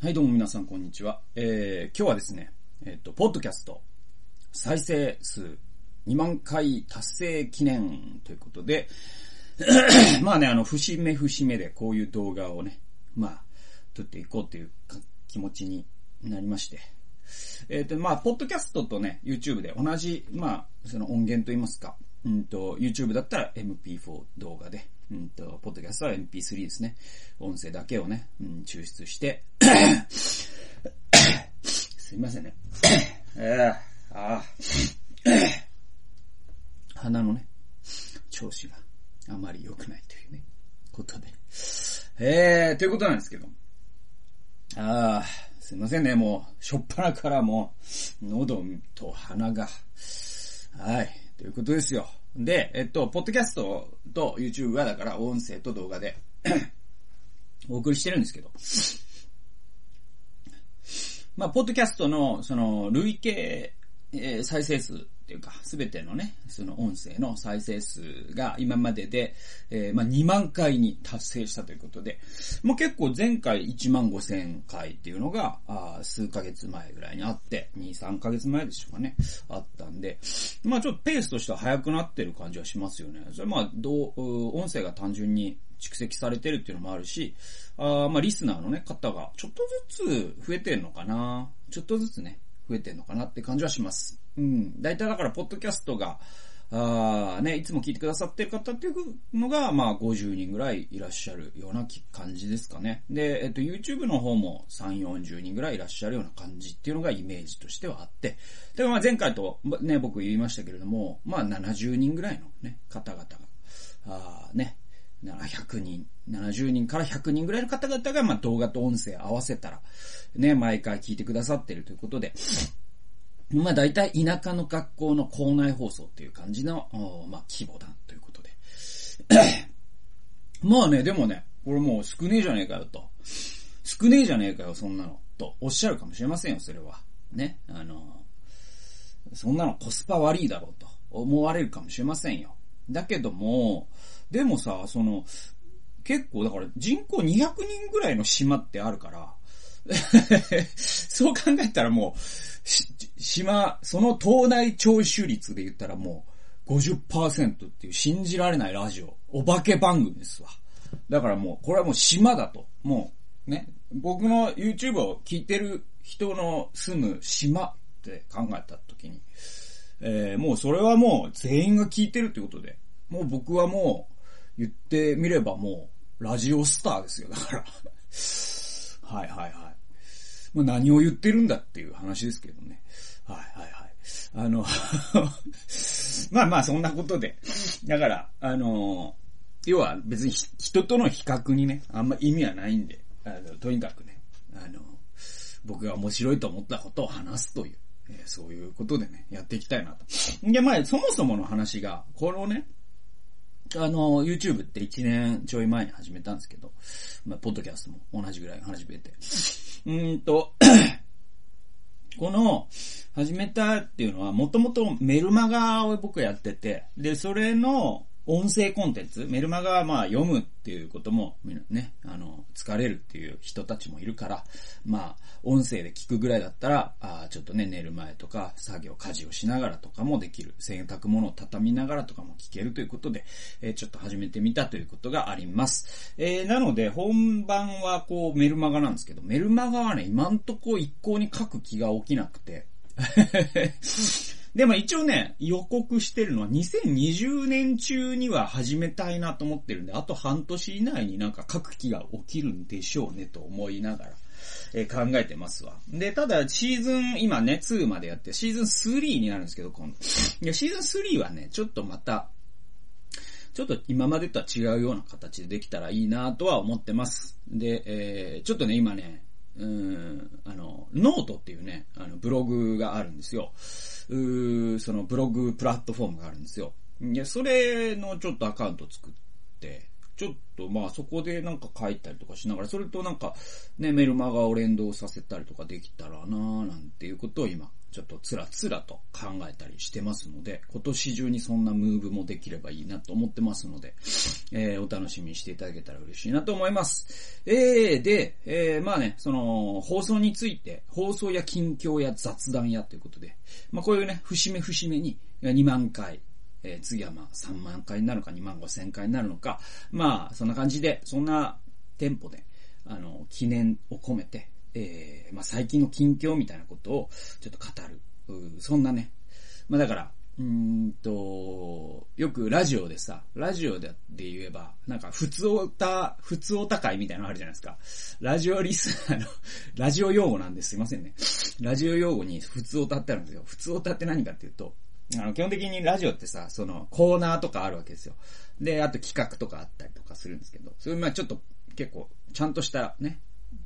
はい、どうも皆さん、こんにちは。えー、今日はですね、えっ、と、ポッドキャスト、再生数2万回達成記念ということで、まあね、あの、節目節目でこういう動画をね、まあ、撮っていこうという気持ちになりまして、えっ、と、まあ、ポッドキャストとね、YouTube で同じ、まあ、その音源といいますか、うんと、YouTube だったら MP4 動画で、うんと、ポッドキャストは MP3 ですね。音声だけをね、うん、抽出して、すいませんね。鼻のね、調子があまり良くないというね、ことで。えー、ということなんですけど。あー、すいませんね、もう、しょっぱなからもう、喉と鼻が、はい、ということですよ。で、えっと、ポッドキャストと YouTube はだから音声と動画で お送りしてるんですけど。まあ、ポッドキャストの、その、累計、えー再生数っていうか、すべてのね、その音声の再生数が今までで、えーまあ、2万回に達成したということで、もう結構前回1万5千回っていうのが、あ数ヶ月前ぐらいにあって、2、3ヶ月前でしょうかね、あったんで、まあちょっとペースとしては速くなってる感じはしますよね。それまあ、どう、音声が単純に蓄積されてるっていうのもあるし、あまあリスナーのね、方がちょっとずつ増えてんのかなちょっとずつね、増えてんのかなって感じはします。うん。大体だから、ポッドキャストが、あーね、いつも聞いてくださってる方っていうのが、まあ、50人ぐらいいらっしゃるような感じですかね。で、えっと、YouTube の方も3、40人ぐらいいらっしゃるような感じっていうのがイメージとしてはあって、で、まあ、前回と、ね、僕言いましたけれども、まあ、70人ぐらいのね、方々が、あーね、100人、70人から100人ぐらいの方々が、まあ、動画と音声合わせたら、ね、毎回聞いてくださってるということで、まあ大体田舎の学校の校内放送っていう感じの、まあ規模だということで。まあね、でもね、これもう少ねえじゃねえかよと。少ねえじゃねえかよ、そんなの。とおっしゃるかもしれませんよ、それは。ね。あの、そんなのコスパ悪いだろうと思われるかもしれませんよ。だけども、でもさ、その、結構だから人口200人ぐらいの島ってあるから、そう考えたらもう、島、その島内聴取率で言ったらもう50%っていう信じられないラジオ、お化け番組ですわ。だからもう、これはもう島だと。もう、ね、僕の YouTube を聞いてる人の住む島って考えたときに、えーもうそれはもう全員が聞いてるってことで、もう僕はもう言ってみればもうラジオスターですよ、だから。はいはいはい。もう何を言ってるんだっていう話ですけどね。はいはいはい。あの、まあまあそんなことで。だから、あの、要は別に人との比較にね、あんま意味はないんで、あのとにかくね、あの、僕が面白いと思ったことを話すという、えーそういうことでね、やっていきたいなと。で、まあ、そもそもの話が、このね、あの、YouTube って1年ちょい前に始めたんですけど、まあ、ポッドキャストも同じぐらい始めて。うんと、この、始めたっていうのは、もともとメルマガを僕やってて、で、それの音声コンテンツ、メルマガはまあ読むっていうことも、ね、あの、疲れるっていう人たちもいるから、まあ、音声で聞くぐらいだったら、あちょっとね、寝る前とか、作業、家事をしながらとかもできる。洗濯物を畳みながらとかも聞けるということで、えーちょっと始めてみたということがあります。えーなので、本番はこう、メルマガなんですけど、メルマガはね、今んとこ一向に書く気が起きなくて、でも一応ね、予告してるのは2020年中には始めたいなと思ってるんで、あと半年以内になんか書く気が起きるんでしょうねと思いながら、え考えてますわ。で、ただシーズン、今ね、2までやって、シーズン3になるんですけど、今度。いや、シーズン3はね、ちょっとまた、ちょっと今までとは違うような形でできたらいいなとは思ってます。で、えー、ちょっとね、今ね、うん、あの、ノートっていうね、あの、ブログがあるんですよ。うそのブログプラットフォームがあるんですよ。いや、それのちょっとアカウント作って、ちょっとまあそこでなんか書いたりとかしながら、それとなんかね、メルマガを連動させたりとかできたらなーなんていうことを今ちょっとつらつらと考えたりしてますので、今年中にそんなムーブもできればいいなと思ってますので、えー、お楽しみにしていただけたら嬉しいなと思います。えー、で、えー、まあね、その、放送について、放送や近況や雑談やということで、まあこういうね、節目節目に2万回、えー、次はまあ3万回になるのか2万5千回になるのか、まあそんな感じで、そんなテンポで、あの、記念を込めて、えー、まあ、最近の近況みたいなことをちょっと語る。そんなね。まあ、だから、うんと、よくラジオでさ、ラジオで言えば、なんか、普通おた、普通お高いみたいなのあるじゃないですか。ラジオリスナーの、ラジオ用語なんですいませんね。ラジオ用語に普通おたってあるんですよ。普通おたって何かっていうと、あの、基本的にラジオってさ、その、コーナーとかあるわけですよ。で、あと企画とかあったりとかするんですけど、それまあちょっと結構、ちゃんとしたね、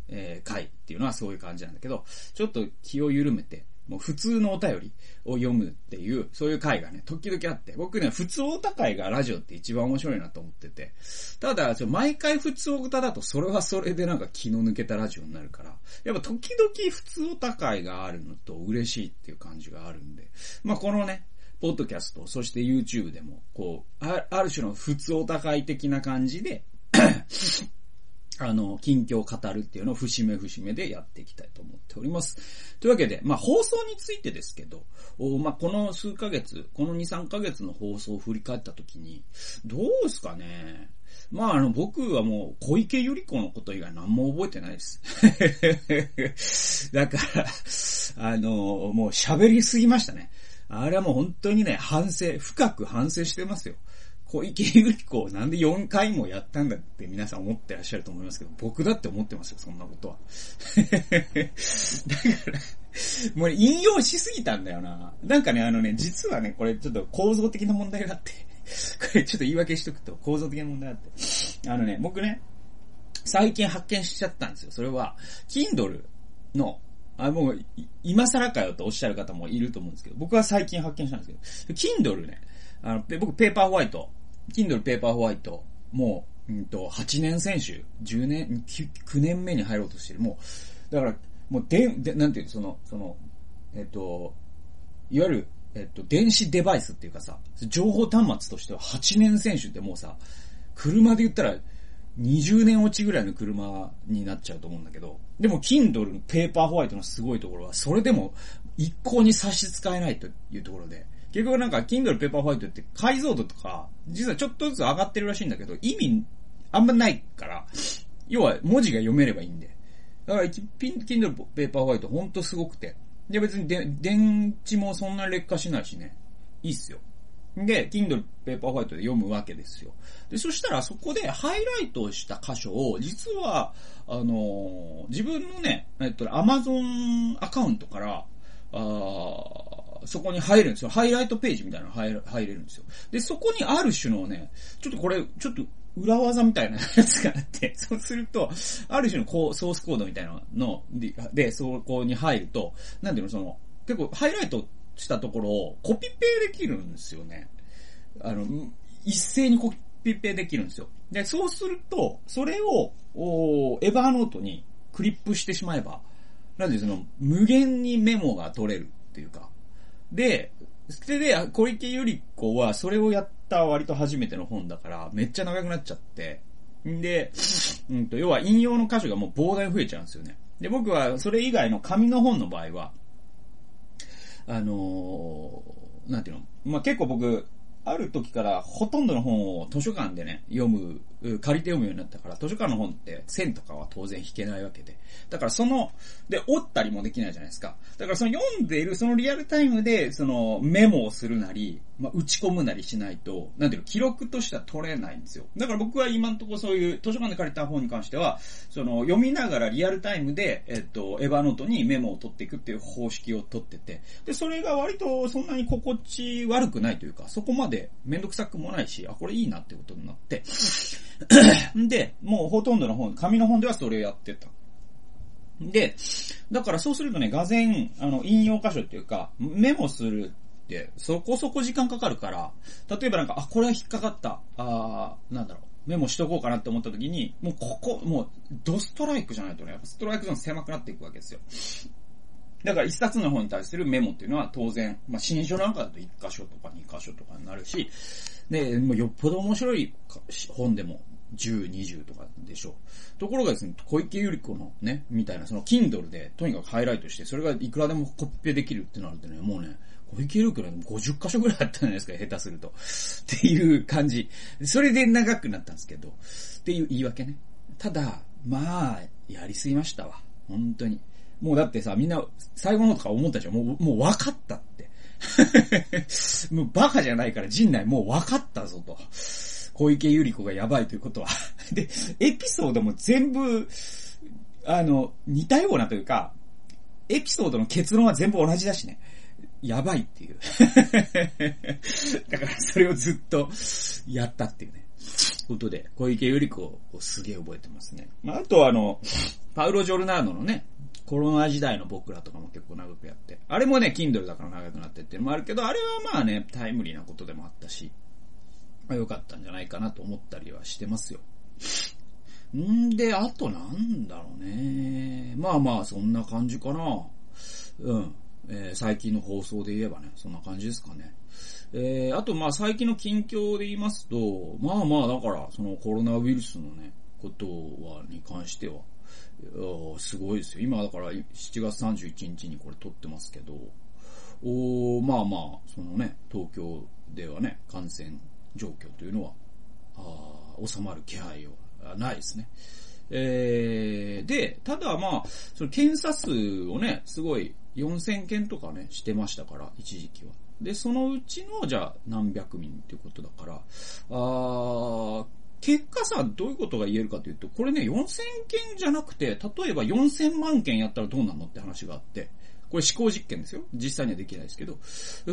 えー、回っていうのはそういう感じなんだけど、ちょっと気を緩めて、もう普通のお便りを読むっていう、そういう回がね、時々あって、僕ね、普通おた回がラジオって一番面白いなと思ってて、ただ、毎回普通おただとそれはそれでなんか気の抜けたラジオになるから、やっぱ時々普通おた回があるのと嬉しいっていう感じがあるんで、まあこのね、ポッドキャスト、そして YouTube でも、こう、ある種の普通お高い的な感じであの、近況を語るっていうのを節目節目でやっていきたいと思っております。というわけで、まあ放送についてですけど、おまあこの数ヶ月、この2、3ヶ月の放送を振り返った時に、どうですかねまああの僕はもう小池百合子のこと以外何も覚えてないです。だから、あの、もう喋りすぎましたね。あれはもう本当にね、反省、深く反省してますよ。小池百合子なんで4回もやったんだって皆さん思ってらっしゃると思いますけど、僕だって思ってますよ、そんなことは。だから、もう引用しすぎたんだよな。なんかね、あのね、実はね、これちょっと構造的な問題があって、これちょっと言い訳しとくと構造的な問題があって、あのね、僕ね、最近発見しちゃったんですよ。それは、Kindle の、あ、もう、今更かよとおっしゃる方もいると思うんですけど、僕は最近発見したんですけど、Kindle ね、あの、僕ペーパーホワイト Kindle ペーパーホワイト、もう、うんと、8年選手、10年、9, 年目に入ろうとしてる。もう、だから、もう、で、で、なんていうその、その、えっと、いわゆる、えっと、電子デバイスっていうかさ、情報端末としては8年選手ってもうさ、車で言ったら20年落ちぐらいの車になっちゃうと思うんだけど、でも Kindle のペーパーホワイトのすごいところは、それでも一向に差し支えないというところで、結局なんか Kindle Paperwhite って解像度とか、実はちょっとずつ上がってるらしいんだけど、意味あんまないから、要は文字が読めればいいんで。だから、Kindle Paperwhite ほんとすごくて。で、別にで電池もそんな劣化しないしね。いいっすよ。で、Kindle Paperwhite で読むわけですよ。で、そしたらそこでハイライトした箇所を、実は、あのー、自分のね、えっと、Amazon アカウントから、あそこに入るんですよ。ハイライトページみたいなの入入れるんですよ。で、そこにある種のね、ちょっとこれ、ちょっと裏技みたいなやつがあって、そうすると、ある種のこうソースコードみたいなので、で、そこに入ると、なんていうの、その、結構ハイライトしたところをコピペできるんですよね。あの、一斉にコピペできるんですよ。で、そうすると、それを、おエヴァーノートにクリップしてしまえば、なんでその、無限にメモが取れるっていうか、で、それで、小池百合子はそれをやった割と初めての本だから、めっちゃ長くなっちゃって、んで、うんと、要は引用の箇所がもう膨大に増えちゃうんですよね。で、僕はそれ以外の紙の本の場合は、あのー、なんていうの？まあ、結構僕、ある時からほとんどの本を図書館でね、読む、借りて読むようになったから、図書館の本って線とかは当然引けないわけで。だからその、で、折ったりもできないじゃないですか。だからその読んでいる、そのリアルタイムで、そのメモをするなり、まあ、打ち込むなりしないと、なんていうの、記録としては取れないんですよ。だから僕は今んとこそういう図書館で借りた本に関しては、その読みながらリアルタイムで、えっと、エヴァノートにメモを取っていくっていう方式を取ってて、で、それが割とそんなに心地悪くないというか、そこまでめんどくさくもないし、あ、これいいなってことになって、で、もうほとんどの本、紙の本ではそれをやってた。で、だからそうするとね、画然、あの、引用箇所っていうか、メモするって、そこそこ時間かかるから、例えばなんか、あ、これは引っかかった、あーなんだろう、メモしとこうかなって思った時に、もうここ、もう、ドストライクじゃないとね、ストライクゾーン狭くなっていくわけですよ。だから一冊の本に対するメモっていうのは当然、まあ新書なんかだと1箇所とか2箇所とかになるし、で、もうよっぽど面白い本でも10、20とかでしょう。ところがですね、小池百合子のね、みたいな、その Kindle でとにかくハイライトして、それがいくらでもコピペできるってなるとね、もうね、小池百合子なん50箇所ぐらいあったじゃないですか、下手すると。っていう感じ。それで長くなったんですけど、っていう言い訳ね。ただ、まあ、やりすぎましたわ。本当に。もうだってさ、みんな、最後のとか思ったじゃん。もう、もう分かったって。もうバカじゃないから陣内もう分かったぞと。小池百合子がやばいということは。で、エピソードも全部、あの、似たようなというか、エピソードの結論は全部同じだしね。やばいっていう。だからそれをずっとやったっていうね。ことで、小池百合子をすげえ覚えてますね。まあ、あとはあの、パウロ・ジョルナーノのね、コロナ時代の僕らとかも結構長くやって。あれもね、Kindle だから長くなってっていうのもあるけど、あれはまあね、タイムリーなことでもあったし、ま、良かったんじゃないかなと思ったりはしてますよ。んで、あとなんだろうね。まあまあ、そんな感じかな。うん。えー、最近の放送で言えばね、そんな感じですかね。えー、あとまあ最近の近況で言いますと、まあまあだから、そのコロナウイルスのね、ことは、に関しては、すごいですよ。今だから7月31日にこれ撮ってますけど、おまあまあ、そのね、東京ではね、感染状況というのは、あ収まる気配はないですね。えー、で、ただまあ、その検査数をね、すごい4000件とかね、してましたから、一時期は。で、そのうちの、じゃあ、何百人っていうことだから、あ結果さ、どういうことが言えるかというと、これね、4000件じゃなくて、例えば4000万件やったらどうなのって話があって、これ思考実験ですよ。実際にはできないですけど。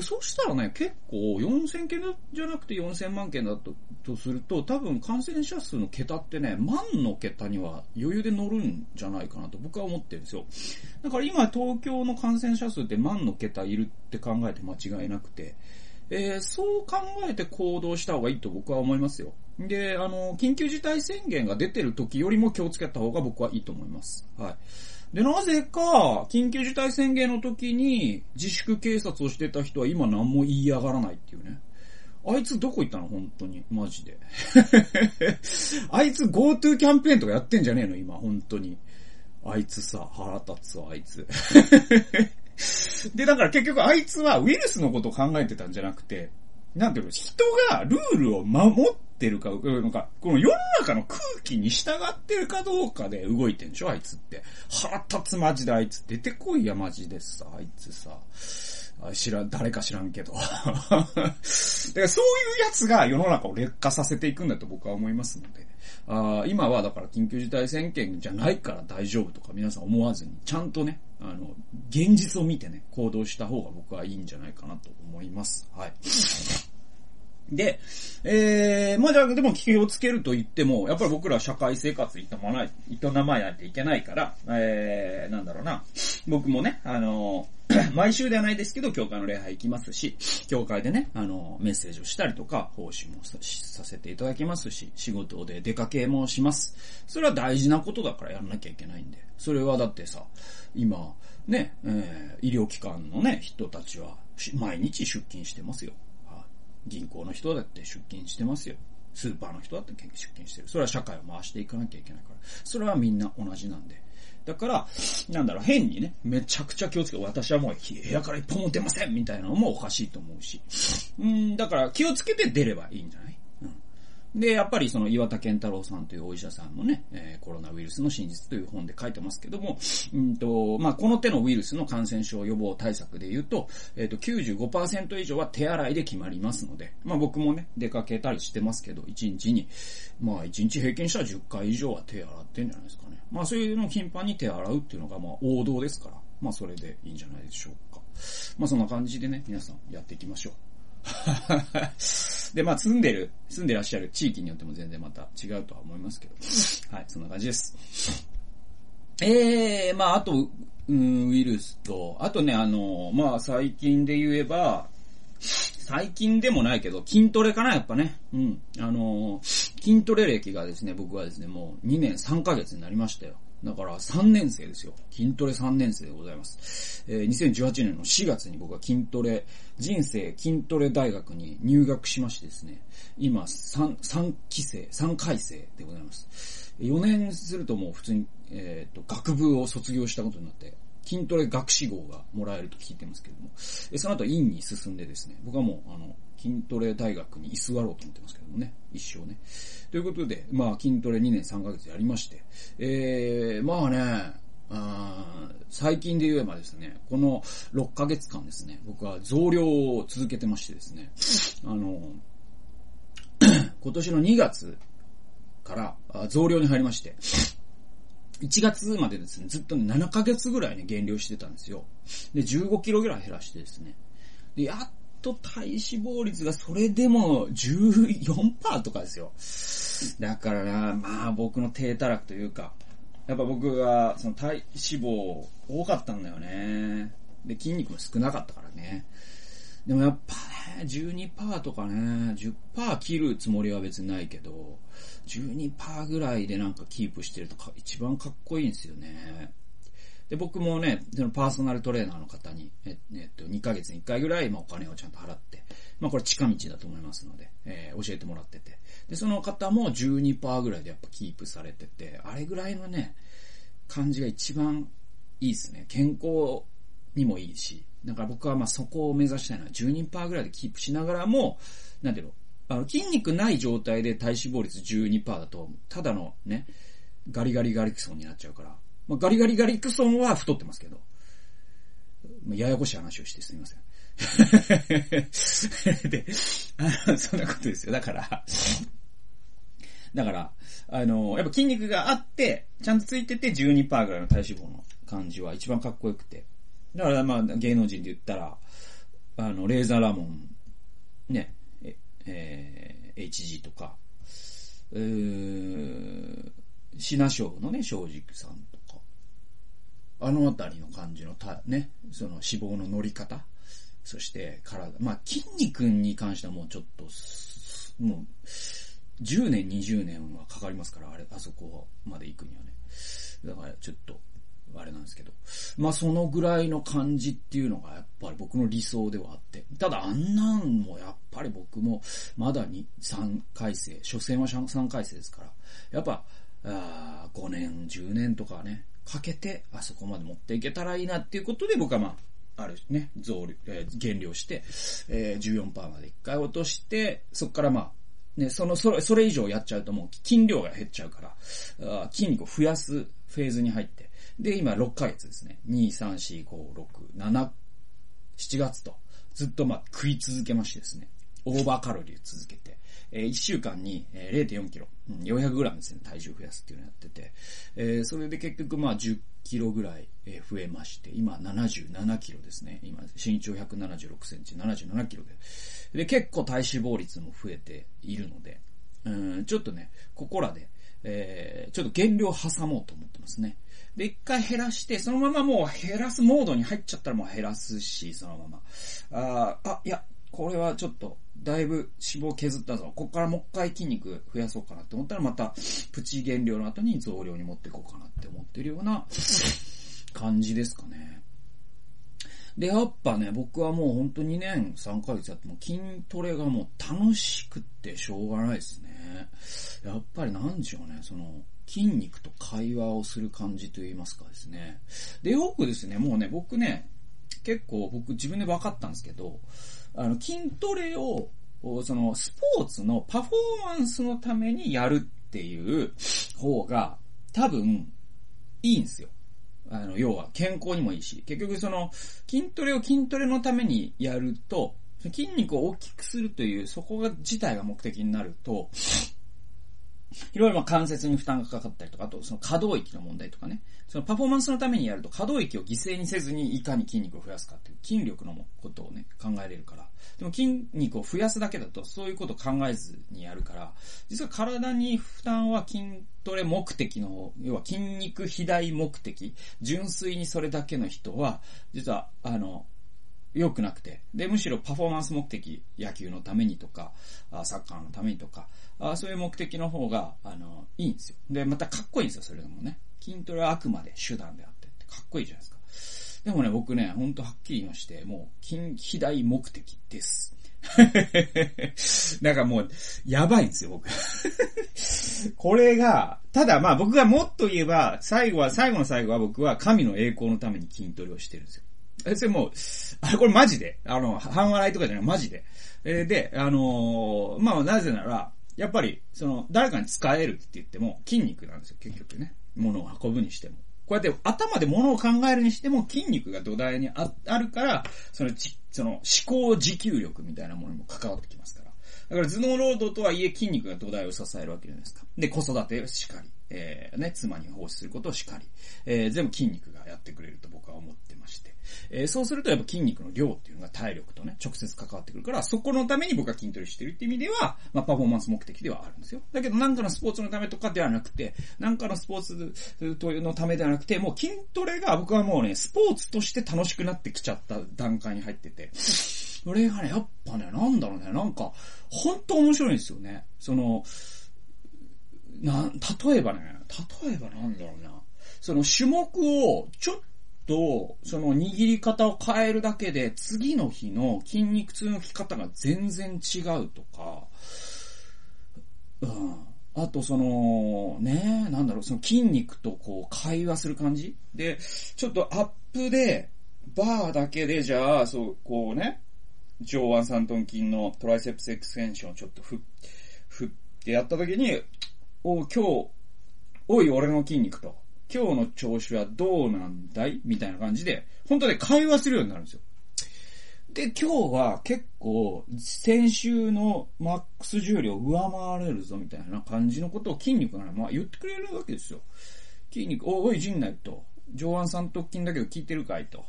そうしたらね、結構4000件じゃなくて4000万件だととすると、多分感染者数の桁ってね、万の桁には余裕で乗るんじゃないかなと僕は思ってるんですよ。だから今東京の感染者数って万の桁いるって考えて間違いなくて、えー、そう考えて行動した方がいいと僕は思いますよ。で、あの、緊急事態宣言が出てる時よりも気をつけた方が僕はいいと思います。はい。で、なぜか、緊急事態宣言の時に自粛警察をしてた人は今何も言いやがらないっていうね。あいつどこ行ったの？本当に。マジで。あいつ GoTo キャンペーンとかやってんじゃねえの？今、本当に。あいつさ、腹立つわ、あいつ。で、だから結局あいつはウイルスのことを考えてたんじゃなくて、なんていうの、人がルールを守ってるか、なんか、この世の中の空気に従ってるかどうかで動いてんでしょあいつって。腹立つマジであいつ出てこいやマジでさ、あいつさ。知らん、誰か知らんけど。だからそういうやつが世の中を劣化させていくんだと僕は思いますので。あ今はだから緊急事態宣言じゃないから大丈夫とか皆さん思わずに、ちゃんとね、あの、現実を見てね、行動した方が僕はいいんじゃないかなと思います。はい。で、えー、まあじゃあでも気をつけると言っても、やっぱり僕らは社会生活営まない、営まないといけないから、えー、なんだろうな。僕もね、あの 毎週ではないですけど、教会の礼拝行きますし、教会でね、あの、メッセージをしたりとか、奉仕もさせていただきますし、仕事で出かけもします。それは大事なことだからやんなきゃいけないんで。それはだってさ、今、ね、えー、医療機関のね、人たちは、毎日出勤してますよ。銀行の人だって出勤してますよ。スーパーの人だって出勤してる。それは社会を回していかなきゃいけないから。それはみんな同じなんで。だから、なんだろう、変にね、めちゃくちゃ気をつけ、私はもう部屋から一歩も出ませんみたいなのもおかしいと思うし。うん、だから気をつけて出ればいいんじゃない？で、やっぱりその岩田健太郎さんというお医者さんもね、えー、コロナウイルスの真実という本で書いてますけども、うんと、まあ、この手のウイルスの感染症予防対策で言うと、えっ、ー、と、95%以上は手洗いで決まりますので、まあ、僕もね、出かけたりしてますけど、1日に、まあ、1日平均したら10回以上は手洗ってんじゃないですかね。まあ、そういうのを頻繁に手洗うっていうのが、まあ、王道ですから、まあ、それでいいんじゃないでしょうか。まあ、そんな感じでね、皆さんやっていきましょう。で、まあ、住んでる、住んでらっしゃる地域によっても全然また違うとは思いますけど。はい、そんな感じです。えー、まあ、あと、うん、ウイルスと、あとね、あの、まあ、最近で言えば、最近でもないけど、筋トレかな、やっぱね。うん。あの筋トレ歴がですね、僕はですね、もう2年3ヶ月になりましたよ。だから3年生ですよ。筋トレ3年生でございます。えー2018年の4月に僕は筋トレ、人生筋トレ大学に入学しましてですね、今3、3期生、3回生でございます。4年するともう普通に、えっ、と、学部を卒業したことになって、筋トレ学士号がもらえると聞いてますけども、その後院に進んでですね、僕はもう、あの、筋トレ大学に居座ろうと思ってますけどもね、一生ね。ということで、まあ筋トレ2年3ヶ月やりまして、えー、まあね、あ最近で言えばですね、この6ヶ月間ですね、僕は増量を続けてましてですね、あの、今年の2月から増量に入りまして、1月までですね、ずっと、7ヶ月ぐらいね、減量してたんですよ。で、15キロぐらい減らしてですね。で、やっと体脂肪率がそれでも14%とかですよ。だからな、まあ僕の低たらくというか、やっぱ僕がその体脂肪多かったんだよね。で、筋肉も少なかったからね。でもやっぱね、12%とかね、10%切るつもりは別にないけど、12%ぐらいでなんかキープしてるとか一番かっこいいんですよね。で、僕もね、そのパーソナルトレーナーの方に、えっと、2ヶ月に1回ぐらい、まあ、お金をちゃんと払って、まあ、これ近道だと思いますので、えー教えてもらってて。で、その方も12%ぐらいでやっぱキープされてて、あれぐらいのね、感じが一番いいですね。健康にもいいし。だから僕はまあそこを目指したいのは12%ぐらいでキープしながらも、なんていうの、あの筋肉ない状態で体脂肪率12%だと、ただのね、ガリガリガリクソンになっちゃうから。まあ、ガリガリガリクソンは太ってますけど。まあややこしい話をしてすみません。で、そんなことですよ。だから、だから、あの、やっぱ筋肉があって、ちゃんとついてて12%ぐらいの体脂肪の感じは一番かっこよくて。だからまあ芸能人で言ったら、あの、レーザーラモン、ね、え、えー HG とか、うーシナショウのね、正直さん、あのあたりの感じのた、ね、その脂肪の乗り方、そして体、まあ筋肉に関してはもうちょっと、もう、10年、20年はかかりますから、あれ、あそこまで行くにはね。だからちょっと、あれなんですけど。まあそのぐらいの感じっていうのがやっぱり僕の理想ではあって。ただあんなんもやっぱり僕もまだに3回生、初戦は3回生ですから。やっぱ、あ5年、10年とかね、かけてあそこまで持っていけたらいいなっていうことで僕はまあ、あるね、増量、えー減量して、えー、14%まで一回落として、そこからまあ、ね、その、それ、それ以上やっちゃうともう筋量が減っちゃうから、あ筋肉を増やすフェーズに入って、で、今6ヶ月ですね。2、3、4、5、6、7、7月と、ずっとまあ食い続けましてですね。オーバーカロリー続けて、えー1週間にえ0.4キロ、うん、400グラムですね、体重増やすっていうのをやってて、えーそれで結局まあ10キロぐらいえ増えまして、今77キロですね。今、身長176センチ、77キロで。で、結構体脂肪率も増えているので、うん、ちょっとね、ここらで、えーちょっと減量挟もうと思ってますね。で、一回減らして、そのままもう減らすモードに入っちゃったらもう減らすし、そのまま。ああ、いや、これはちょっと、だいぶ脂肪削ったぞ。ここからもう一回筋肉増やそうかなって思ったら、また、プチ減量の後に増量に持っていこうかなって思ってるような感じですかね。で、やっぱね、僕はもう本当2年3ヶ月やっても筋トレがもう楽しくってしょうがないですね。やっぱりなんでしょうね、その、筋肉と会話をする感じと言いますかですね。で、よくですね、もうね、僕ね、結構僕自分で分かったんですけど、あの、筋トレを、その、スポーツのパフォーマンスのためにやるっていう方が、多分、いいんですよ。あの、要は健康にもいいし、結局その、筋トレを筋トレのためにやると、筋肉を大きくするという、そこが自体が目的になると、いろいろまあ関節に負担がかかったりとか、あとその可動域の問題とかね。そのパフォーマンスのためにやると可動域を犠牲にせずにいかに筋肉を増やすかっていう筋力のことをね、考えれるから。でも筋肉を増やすだけだとそういうことを考えずにやるから、実は体に負担は筋トレ目的の方、要は筋肉肥大目的、純粋にそれだけの人は、実はあの、良くなくて。で、むしろパフォーマンス目的、野球のためにとか、サッカーのためにとか、そういう目的の方が、あの、いいんですよ。で、またかっこいいんですよ、それでもね。筋トレはあくまで手段であってかっこいいじゃないですか。でもね、僕ね、ほんとはっきり言いまして、もう、筋肥大目的です。だかもう、やばいんですよ、僕。これが、ただまあ僕がもっと言えば、最後は、最後の最後は僕は神の栄光のために筋トレをしてるんですよ。え、それもう、あれこれマジで、あの、半笑いとかじゃない、マジで。えー、で、あのー、まあなぜなら、やっぱり、その、誰かに使えるって言っても、筋肉なんですよ、結局ね。物を運ぶにしても。こうやって頭で物を考えるにしても筋肉が土台にああるから、そのち、その思考持久力みたいなものにも関わってきますから。だから頭脳労働とはいえ筋肉が土台を支えるわけじゃないですか。で、子育てをしっかり、えー、ね、妻に奉仕することをしっかり、えー、全部筋肉がやってくれると僕は思って。えー、そうするとやっぱ筋肉の量っていうのが体力とね、直接関わってくるから、そこのために僕は筋トレしてるって意味では、まあパフォーマンス目的ではあるんですよ。だけどなんかのスポーツのためとかではなくて、なんかのスポーツというのためではなくて、もう筋トレが僕はもうね、スポーツとして楽しくなってきちゃった段階に入ってて、それがね、やっぱね、なんだろうね、なんか、本当面白いんですよね。その、な、例えばね、例えばなんだろうな。その種目をちょっと、その握り方を変えるだけで、次の日の筋肉痛の効き方が全然違うとか、うん。あとその、ね、なんだろう、その筋肉とこう会話する感じで、ちょっとアップで、バーだけでじゃあ、そう、こうね、上腕三トン筋のトライセプスエクステンションをちょっとふ、振ってやった時に、お、今日、おい、俺の筋肉と。今日の調子はどうなんだい？みたいな感じで、本当で会話するようになるんですよ。で、今日は結構、先週のマックス重量上回れるぞみたいな感じのことを筋肉がまあ言ってくれるわけですよ。筋肉、お、おい、陣内と。上腕三頭筋だけど聞いてるかいと。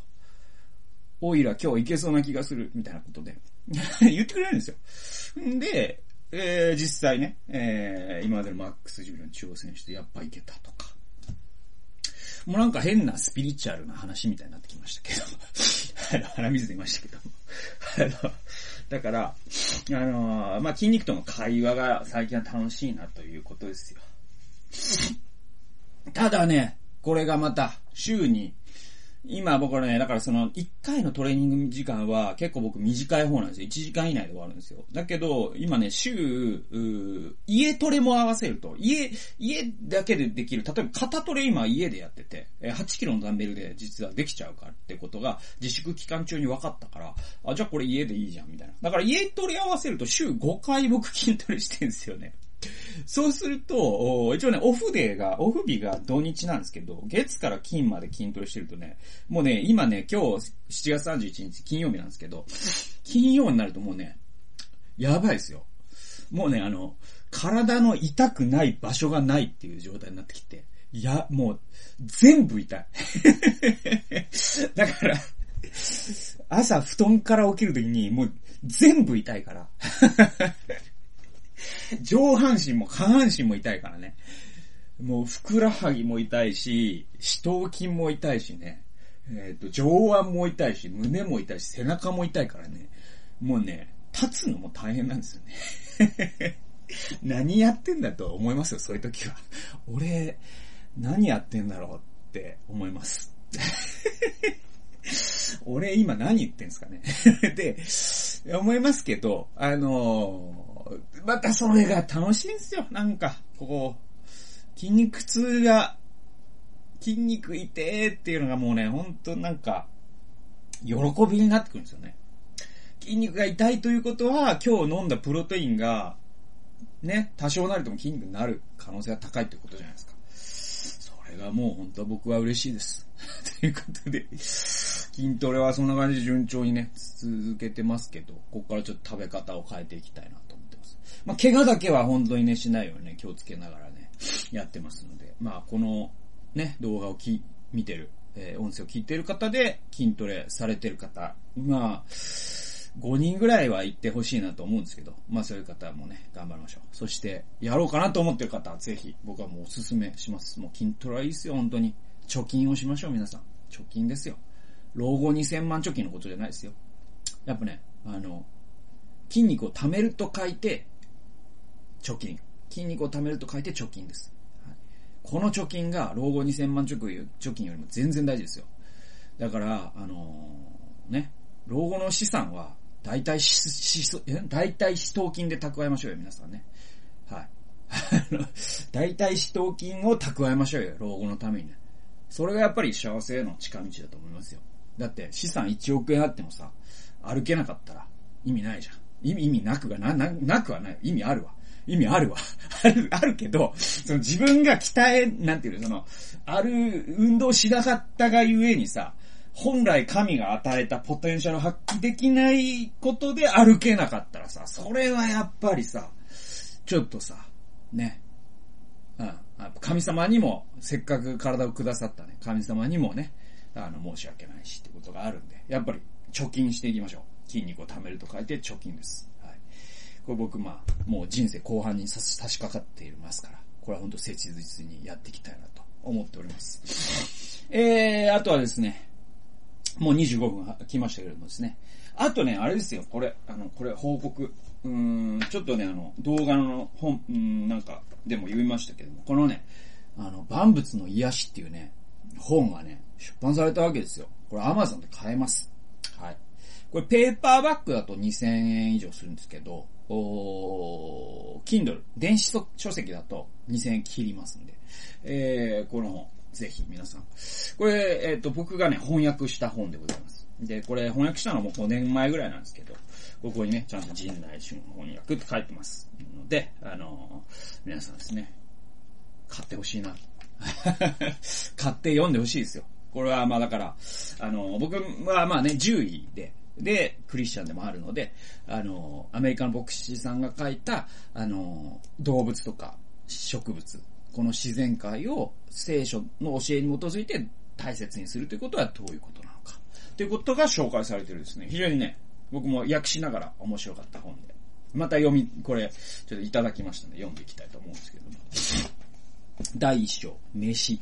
おいら今日いけそうな気がする、みたいなことで。言ってくれるんですよ。んで、えー、実際ね、えー、今までのマックス重量に挑戦してやっぱいけたとか。もうなんか変なスピリチュアルな話みたいになってきましたけど。鼻水出ましたけど。だから、あのー、まあ、筋肉との会話が最近は楽しいなということですよ。ただね、これがまた、週に今僕はね、だからその1回のトレーニング時間は結構僕短い方なんですよ。1時間以内で終わるんですよ。だけど、今ね、週、家トレも合わせると、家、家だけでできる、例えば肩トレ今家でやってて、8キロのダンベルで実はできちゃうからってことが自粛期間中に分かったから、あ、じゃあこれ家でいいじゃん、みたいな。だから家トレ合わせると週5回僕筋トレしてんですよね。そうすると、一応ね、オフデーが、オフ日が土日なんですけど、月から金まで筋トレしてるとね、もうね、今ね、今日7月31日金曜日なんですけど、金曜になるともうね、やばいですよ。もうね、あの、体の痛くない場所がないっていう状態になってきて、いや、もう、全部痛い。だから、朝布団から起きるときに、もう全部痛いから。上半身も下半身も痛いからね。もう、ふくらはぎも痛いし、四頭筋も痛いしね。えっ、ー、と、上腕も痛いし、胸も痛いし、背中も痛いからね。もうね、立つのも大変なんですよね。何やってんだと思いますよ、そういう時は。俺、何やってんだろうって思います。俺今何言ってんすかねで、思いますけど、あのまたそれが楽しいんですよ。なんか、ここ、筋肉痛が、筋肉痛っていうのがもうね、ほんとなんか、喜びになってくるんですよね。筋肉が痛いということは、今日飲んだプロテインが、ね、多少なりとも筋肉になる可能性が高いってことじゃないですか。それがもう本当は僕は嬉しいです。ということで、筋トレはそんな感じで順調にね、続けてますけど、ここからちょっと食べ方を変えていきたいなまあ、怪我だけは本当にね、しないようにね、気をつけながらね、やってますので、まあ、この、ね、動画をき、見てる、えー、音声を聞いてる方で、筋トレされてる方、まあ、5人ぐらいは行ってほしいなと思うんですけど、まあそういう方もね、頑張りましょう。そして、やろうかなと思ってる方はぜひ、僕はもうおすすめします。もう筋トレはいいですよ、本当に。貯金をしましょう、皆さん。貯金ですよ。老後2000万貯金のことじゃないですよ。やっぱね、あの、筋肉を貯めると書いて、貯金。筋肉を貯めると書いて貯金です。この貯金が老後2000万貯金よりも全然大事ですよ。だから、あのー、ね、老後の資産は、大体し、し、え大体死闘金で蓄えましょうよ、皆さんね。はい。大体死闘金を蓄えましょうよ、老後のためにね。それがやっぱり幸せへの近道だと思いますよ。だって資産1億円あってもさ、歩けなかったら意味ないじゃん。意味、意味なくがな、な、なくはない。意味あるわ。意味あるわ。ある、あるけど、その自分が鍛え、なんていうの、その、ある運動しなかったがゆえにさ、本来神が与えたポテンシャルを発揮できないことで歩けなかったらさ、それはやっぱりさ、ちょっとさ、ね。うん。神様にも、せっかく体をくださったね、神様にもね、あの、申し訳ないしってことがあるんで、やっぱり貯金していきましょう。筋肉を貯めると書いて貯金です。これ僕、まあ、もう人生後半に差し掛かっていますから、これは本当切実にやっていきたいなと思っております。えー、あとはですね、もう25分来ましたけれどもですね。あとね、あれですよ、これ、あの、これ報告。うん、ちょっとね、あの、動画の本、うん、なんか、でも言いましたけども、このね、あの、万物の癒しっていうね、本がね、出版されたわけですよ。これ Amazon で買えます。はい。これペーパーバッグだと2000円以上するんですけど、お Kindle、電子書籍だと2000円切りますんで、えー、この本、ぜひ皆さん。これ、えっ、ー、と、僕がね、翻訳した本でございます。で、これ翻訳したのも5年前ぐらいなんですけど、ここにね、ちゃんと陣内春翻訳って書いてます。ので、あのー、皆さんですね、買ってほしいな。買って読んでほしいですよ。これはまあだから、あのー、僕はまあね、10位で、で、クリスチャンでもあるので、あの、アメリカの牧師さんが書いた、あの動物とか植物、この自然界を聖書の教えに基づいて大切にするということはどういうことなのか。ということが紹介されてるですね。非常にね、僕も訳しながら面白かった本で。また読み、これ、ちょっといただきましたので読んでいきたいと思うんですけども。第一章、飯。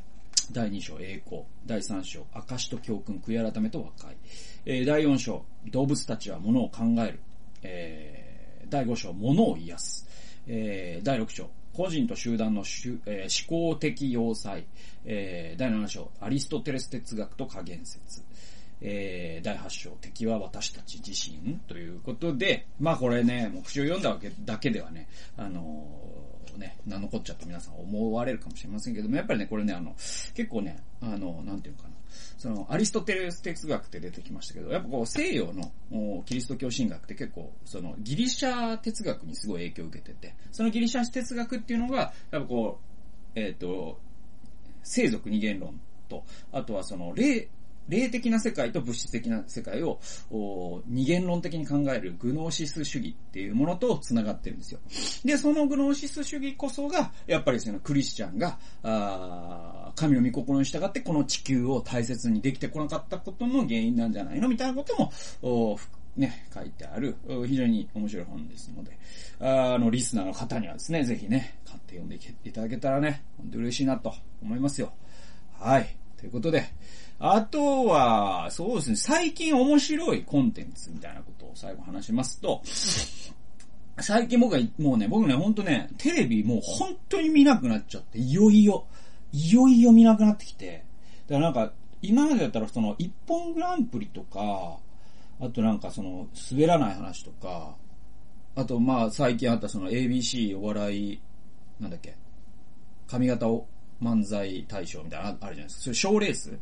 第二章、栄光。第三章、証と教訓、悔い改めと和解。えー、第四章、動物たちは物を考える。えー、第五章、物を癒す。えー、第六章、個人と集団の、えー、思考的要塞。えー、第7章、アリストテレス哲学と加減説。えー、第8章、敵は私たち自身ということで、まあこれね、目標読んだわけだけではね、あのー、ね、何のこっちゃと皆さん思われるかもしれませんけども、やっぱりね、これね、あの、結構ね、あの、なんていうのかな。その、アリストテレス哲学って出てきましたけど、やっぱこう、西洋のキリスト教神学って結構、その、ギリシャ哲学にすごい影響を受けてて、そのギリシャ哲学っていうのが、やっぱこう、えっ、ー、と、生族二元論と、あとはその、霊、霊的な世界と物質的な世界を二元論的に考えるグノーシス主義っていうものと繋がってるんですよ。で、そのグノーシス主義こそが、やっぱりそのクリスチャンが、神の御心に従ってこの地球を大切にできてこなかったことの原因なんじゃないのみたいなことも、ね、書いてある、非常に面白い本ですので、あの、リスナーの方にはですね、ぜひね、買って読んでいただけたらね、本当嬉しいなと思いますよ。はい。ということで、あとは、そうですね、最近面白いコンテンツみたいなことを最後話しますと、最近僕は、もうね、僕ね、ほんとね、テレビもう本当に見なくなっちゃって、いよいよ、いよいよ見なくなってきて、だからなんか、今までだったらその、一本グランプリとか、あとなんかその、滑らない話とか、あとまあ最近あったその ABC お笑い、なんだっけ、髪型を漫才大賞みたいなあるじゃないですか。それ賞レース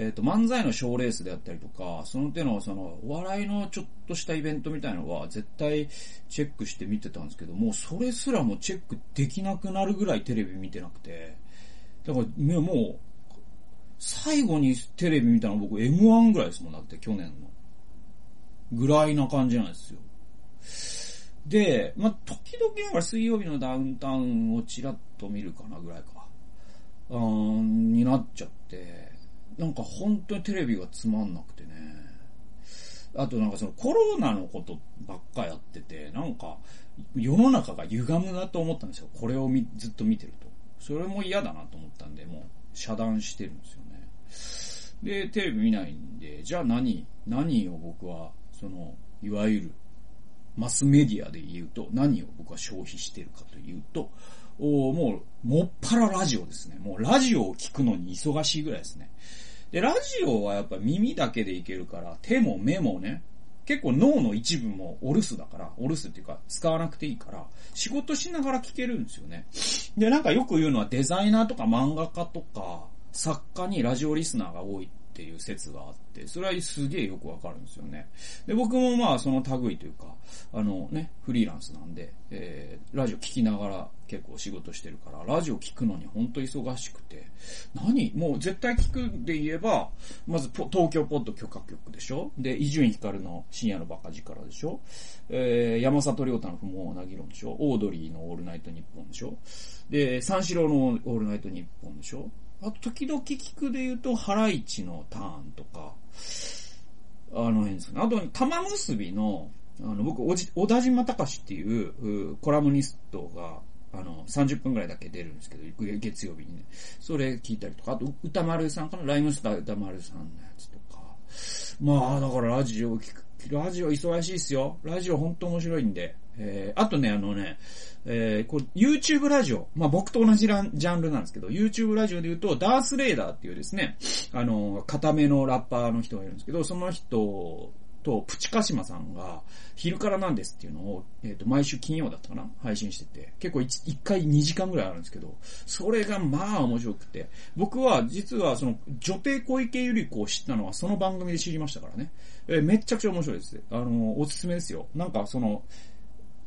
えっ、ー、と、漫才の賞レースであったりとか、その手の、その、お笑いのちょっとしたイベントみたいのは、絶対チェックして見てたんですけども、それすらもチェックできなくなるぐらいテレビ見てなくて、だから、もう、最後にテレビ見たの僕 M1 ぐらいですもん、だって去年の。ぐらいな感じなんですよ。で、まあ、時々なんか水曜日のダウンタウンをちらっと見るかなぐらいか。うん、になっちゃって、なんか本当にテレビがつまんなくてね。あとなんかそのコロナのことばっかやってて、なんか世の中が歪むなと思ったんですよ。これをずっと見てると。それも嫌だなと思ったんで、もう遮断してるんですよね。で、テレビ見ないんで、じゃあ何、何を僕は、その、いわゆるマスメディアで言うと、何を僕は消費してるかというと、おもう、もっぱらラジオですね。もうラジオを聞くのに忙しいぐらいですね。で、ラジオはやっぱ耳だけでいけるから、手も目もね、結構脳の一部もお留守だから、お留守っていうか使わなくていいから、仕事しながら聞けるんですよね。で、なんかよく言うのはデザイナーとか漫画家とか、作家にラジオリスナーが多いっていう説があって、それはすげえよくわかるんですよね。で、僕もまあその類というか、あのね、フリーランスなんで、えー、ラジオ聞きながら結構仕事してるから、ラジオ聞くのに本当忙しくて、何？もう絶対聞くで言えば、まず東京ポッド許可局でしょ？で、伊集院光の深夜のバカ力でしょ？えー、山里亮太の不毛な議論でしょ？オードリーのオールナイトニッポンでしょ？で、三四郎のオールナイトニッポンでしょ？あと、時々聞くで言うと、ハライチのターンとか、あの辺ですね。あと、玉結びの、あの、僕、おじ、小田島隆っていうコラムニストが、あの、30分くらいだけ出るんですけど、月曜日にね。それ聞いたりとか、あと、歌丸さんかな？ライムスター歌丸さんのやつとか。まあ、だからラジオ聞く、ラジオ忙しいっすよ。ラジオほんと面白いんで。えー、あとね、あのね、えー、これ YouTube ラジオ。まあ、僕と同じジャンルなんですけど、YouTube ラジオで言うと、ダースレーダーっていうですね、あの、固めのラッパーの人がいるんですけど、その人と、プチカシマさんが、昼からなんですっていうのを、えっ、ー、と、毎週金曜だったかな配信してて、結構 1, 1回2時間ぐらいあるんですけど、それがまあ面白くて、僕は実はその、女帝小池百合子を知ったのはその番組で知りましたからね。えー、めっちゃくちゃ面白いです。あの、おすすめですよ。なんかその、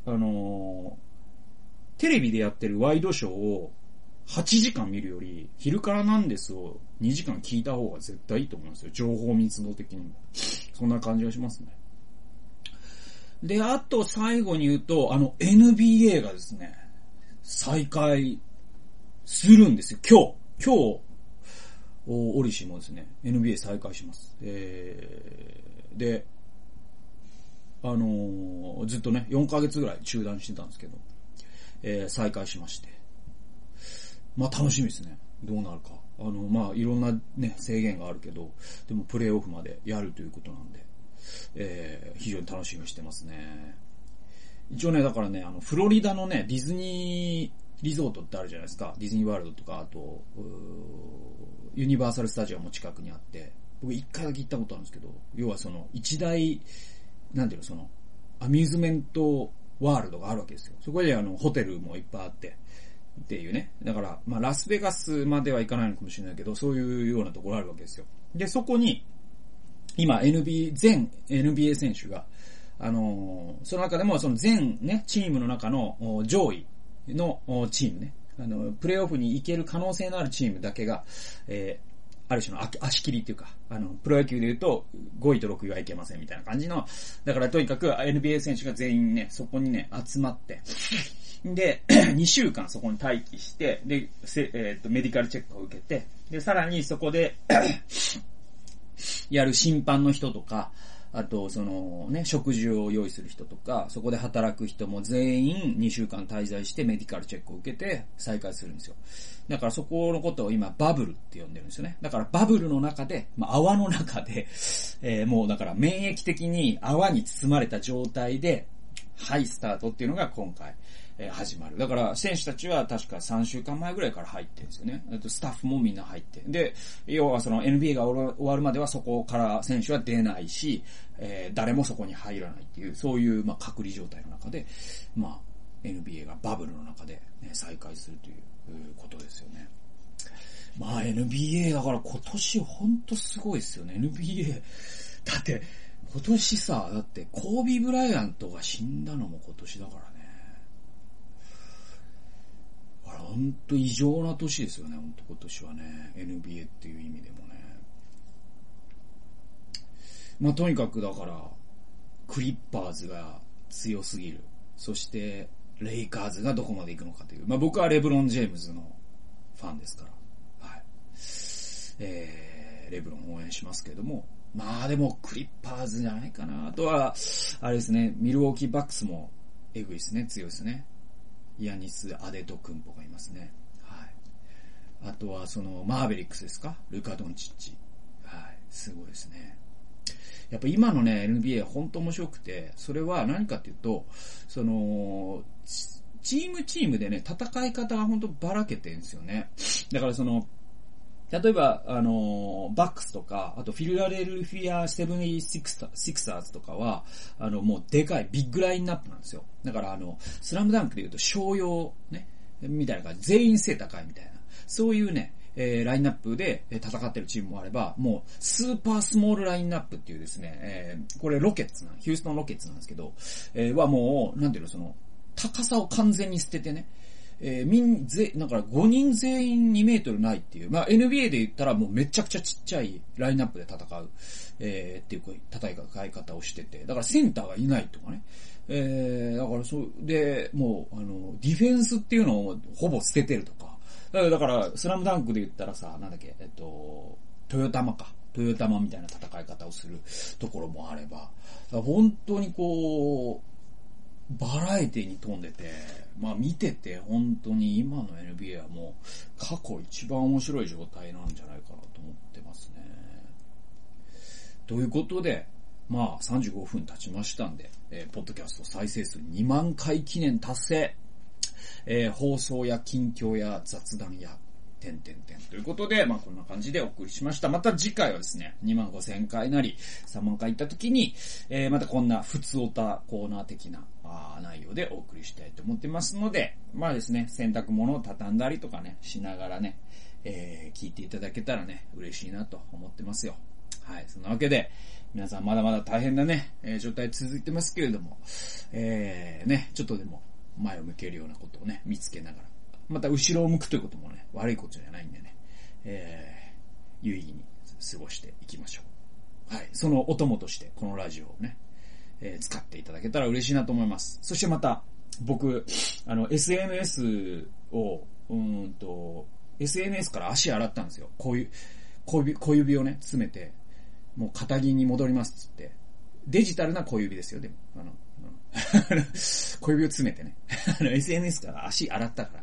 あのーテレビでやってるワイドショーを8時間見るより、昼からなんですを2時間聞いた方が絶対いいと思いますよ。情報密度的にも。そんな感じがしますね。で、あと最後に言うと、あの NBA がですね、再開するんですよ。今日。今日、オリシもですね、NBA 再開します。えー、で、あのー、ずっとね、4ヶ月ぐらい中断してたんですけど、えー、再開しまして。まあ楽しみですね。どうなるか。あの、まあいろんなね、制限があるけど、でもプレイオフまでやるということなんで、えー、非常に楽しみにしてますね。一応ね、だからね、あの、フロリダのね、ディズニーリゾートってあるじゃないですか。ディズニーワールドとか、あと、ユニバーサルスタジオも近くにあって、僕一回だけ行ったことあるんですけど、要はその、一大なんていうの、その、アミューズメントワールドがあるわけですよ。そこであの、ホテルもいっぱいあって、っていうね。だから、まあ、ラスベガスまでは行かないのかもしれないけど、そういうようなところあるわけですよ。で、そこに、今、NBA、全 NBA 選手が、あのー、その中でも、その全ね、チームの中の上位のチームね、あの、プレイオフに行ける可能性のあるチームだけが、えある種の足切りっていうか、あの、プロ野球で言うと、5位と6位はいけませんみたいな感じの、だからとにかく NBA 選手が全員ね、そこにね、集まって、で、2週間そこに待機して、で、えっ、と、メディカルチェックを受けて、で、さらにそこで やる審判の人とか、あと、そのね、食事を用意する人とか、そこで働く人も全員2週間滞在してメディカルチェックを受けて再開するんですよ。だからそこのことを今バブルって呼んでるんですよね。だからバブルの中で、まあ泡の中で、えー、もうだから免疫的に泡に包まれた状態で、はい、スタートっていうのが今回、え始まる。だから、選手たちは確か3週間前ぐらいから入ってるんですよね。とスタッフもみんな入って。で、要はその NBA が終わるまではそこから選手は出ないし、えー、誰もそこに入らないっていう、そういう、ま、隔離状態の中で、まあ、NBA がバブルの中で、ね、再開するということですよね。まあ NBA だから今年ほんとすごいですよね。NBA。だって、今年さ、だってコービー・ブライアントが死んだのも今年だからね。ほんと異常な年ですよね、ほんと今年はね。NBA っていう意味でもね。まあとにかくだから、クリッパーズが強すぎる。そして、レイカーズがどこまで行くのかという。まあ僕はレブロン・ジェームズのファンですから。はい。えー、レブロン応援しますけども。まあでも、クリッパーズじゃないかな。あとは、あれですね、ミルウォーキーバックスも、エグいですね、強いですね。イアニス・アデト・クンポがいますね。はい。あとは、その、マーベリックスですか？ルカ・ドンチッチ。はい。すごいですね。やっぱ今のね、NBA 本当面白くて、それは何かっていうと、その、チームチームでね、戦い方が本当ばらけてるんですよね。だからその、例えば、あの、バックスとか、あとフィルラデルフィア・セブンシクサーズとかは、あの、もうでかいビッグラインナップなんですよ。だからあの、スラムダンクで言うと商用、ね、みたいな感じ、全員背高いみたいな。そういうね、えー、ラインナップで戦ってるチームもあれば、もう、スーパースモールラインナップっていうですね、えー、これロケッツな、ヒューストンロケッツなんですけど、えー、はもう、なんていうの、その、高さを完全に捨ててね、えー、みん、ぜ、だから5人全員2メートルないっていう、まあ NBA で言ったらもうめちゃくちゃちっちゃいラインナップで戦う、えー、っていう戦い方をしてて、だからセンターがいないとかね、えー、だからそう、で、もう、あの、ディフェンスっていうのをほぼ捨ててるとか、だから、スラムダンクで言ったらさ、なんだっけ、えっと、トヨタマか。トヨタマみたいな戦い方をするところもあれば、本当にこう、バラエティに富んでて、まあ見てて本当に今の NBA はもう過去一番面白い状態なんじゃないかなと思ってますね。ということで、まあ35分経ちましたんで、えー、ポッドキャスト再生数2万回記念達成えー、放送や近況や雑談や、点点点ということで、まあこんな感じでお送りしました。また次回はですね、2万5千回なり、3万回行った時に、えー、またこんな普通オタコーナー的な内容でお送りしたいと思ってますので、まあですね、洗濯物を畳んだりとかね、しながらね、えー、聞いていただけたらね、嬉しいなと思ってますよ。はい。そんなわけで、皆さんまだまだ大変なね、えー、状態続いてますけれども、えー、ね、ちょっとでも前を向けるようなことをね、見つけながら。また後ろを向くということもね、悪いことじゃないんでね、えー、有意義に過ごしていきましょう。はい。そのお供として、このラジオをね、えー、使っていただけたら嬉しいなと思います。そしてまた、僕、あの、SNS を、うんと、SNS から足洗ったんですよ。こういう、小指、小指をね、詰めて、もう肩着に戻りますっつって。デジタルな小指ですよ、でも。あの、小指を詰めてね。あの、SNS から足洗ったか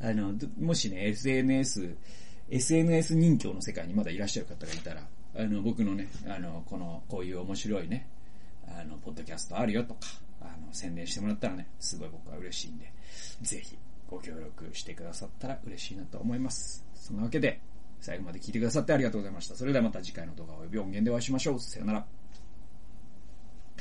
ら。あの、もしね、SNS、SNS 人形の世界にまだいらっしゃる方がいたら、あの、僕のね、あの、この、こういう面白いね、あの、ポッドキャストあるよとか、あの、宣伝してもらったらね、すごい僕は嬉しいんで、ぜひ、ご協力してくださったら嬉しいなと思います。そんなわけで、最後まで聞いてくださってありがとうございました。それではまた次回の動画及び音源でお会いしましょう。さよなら。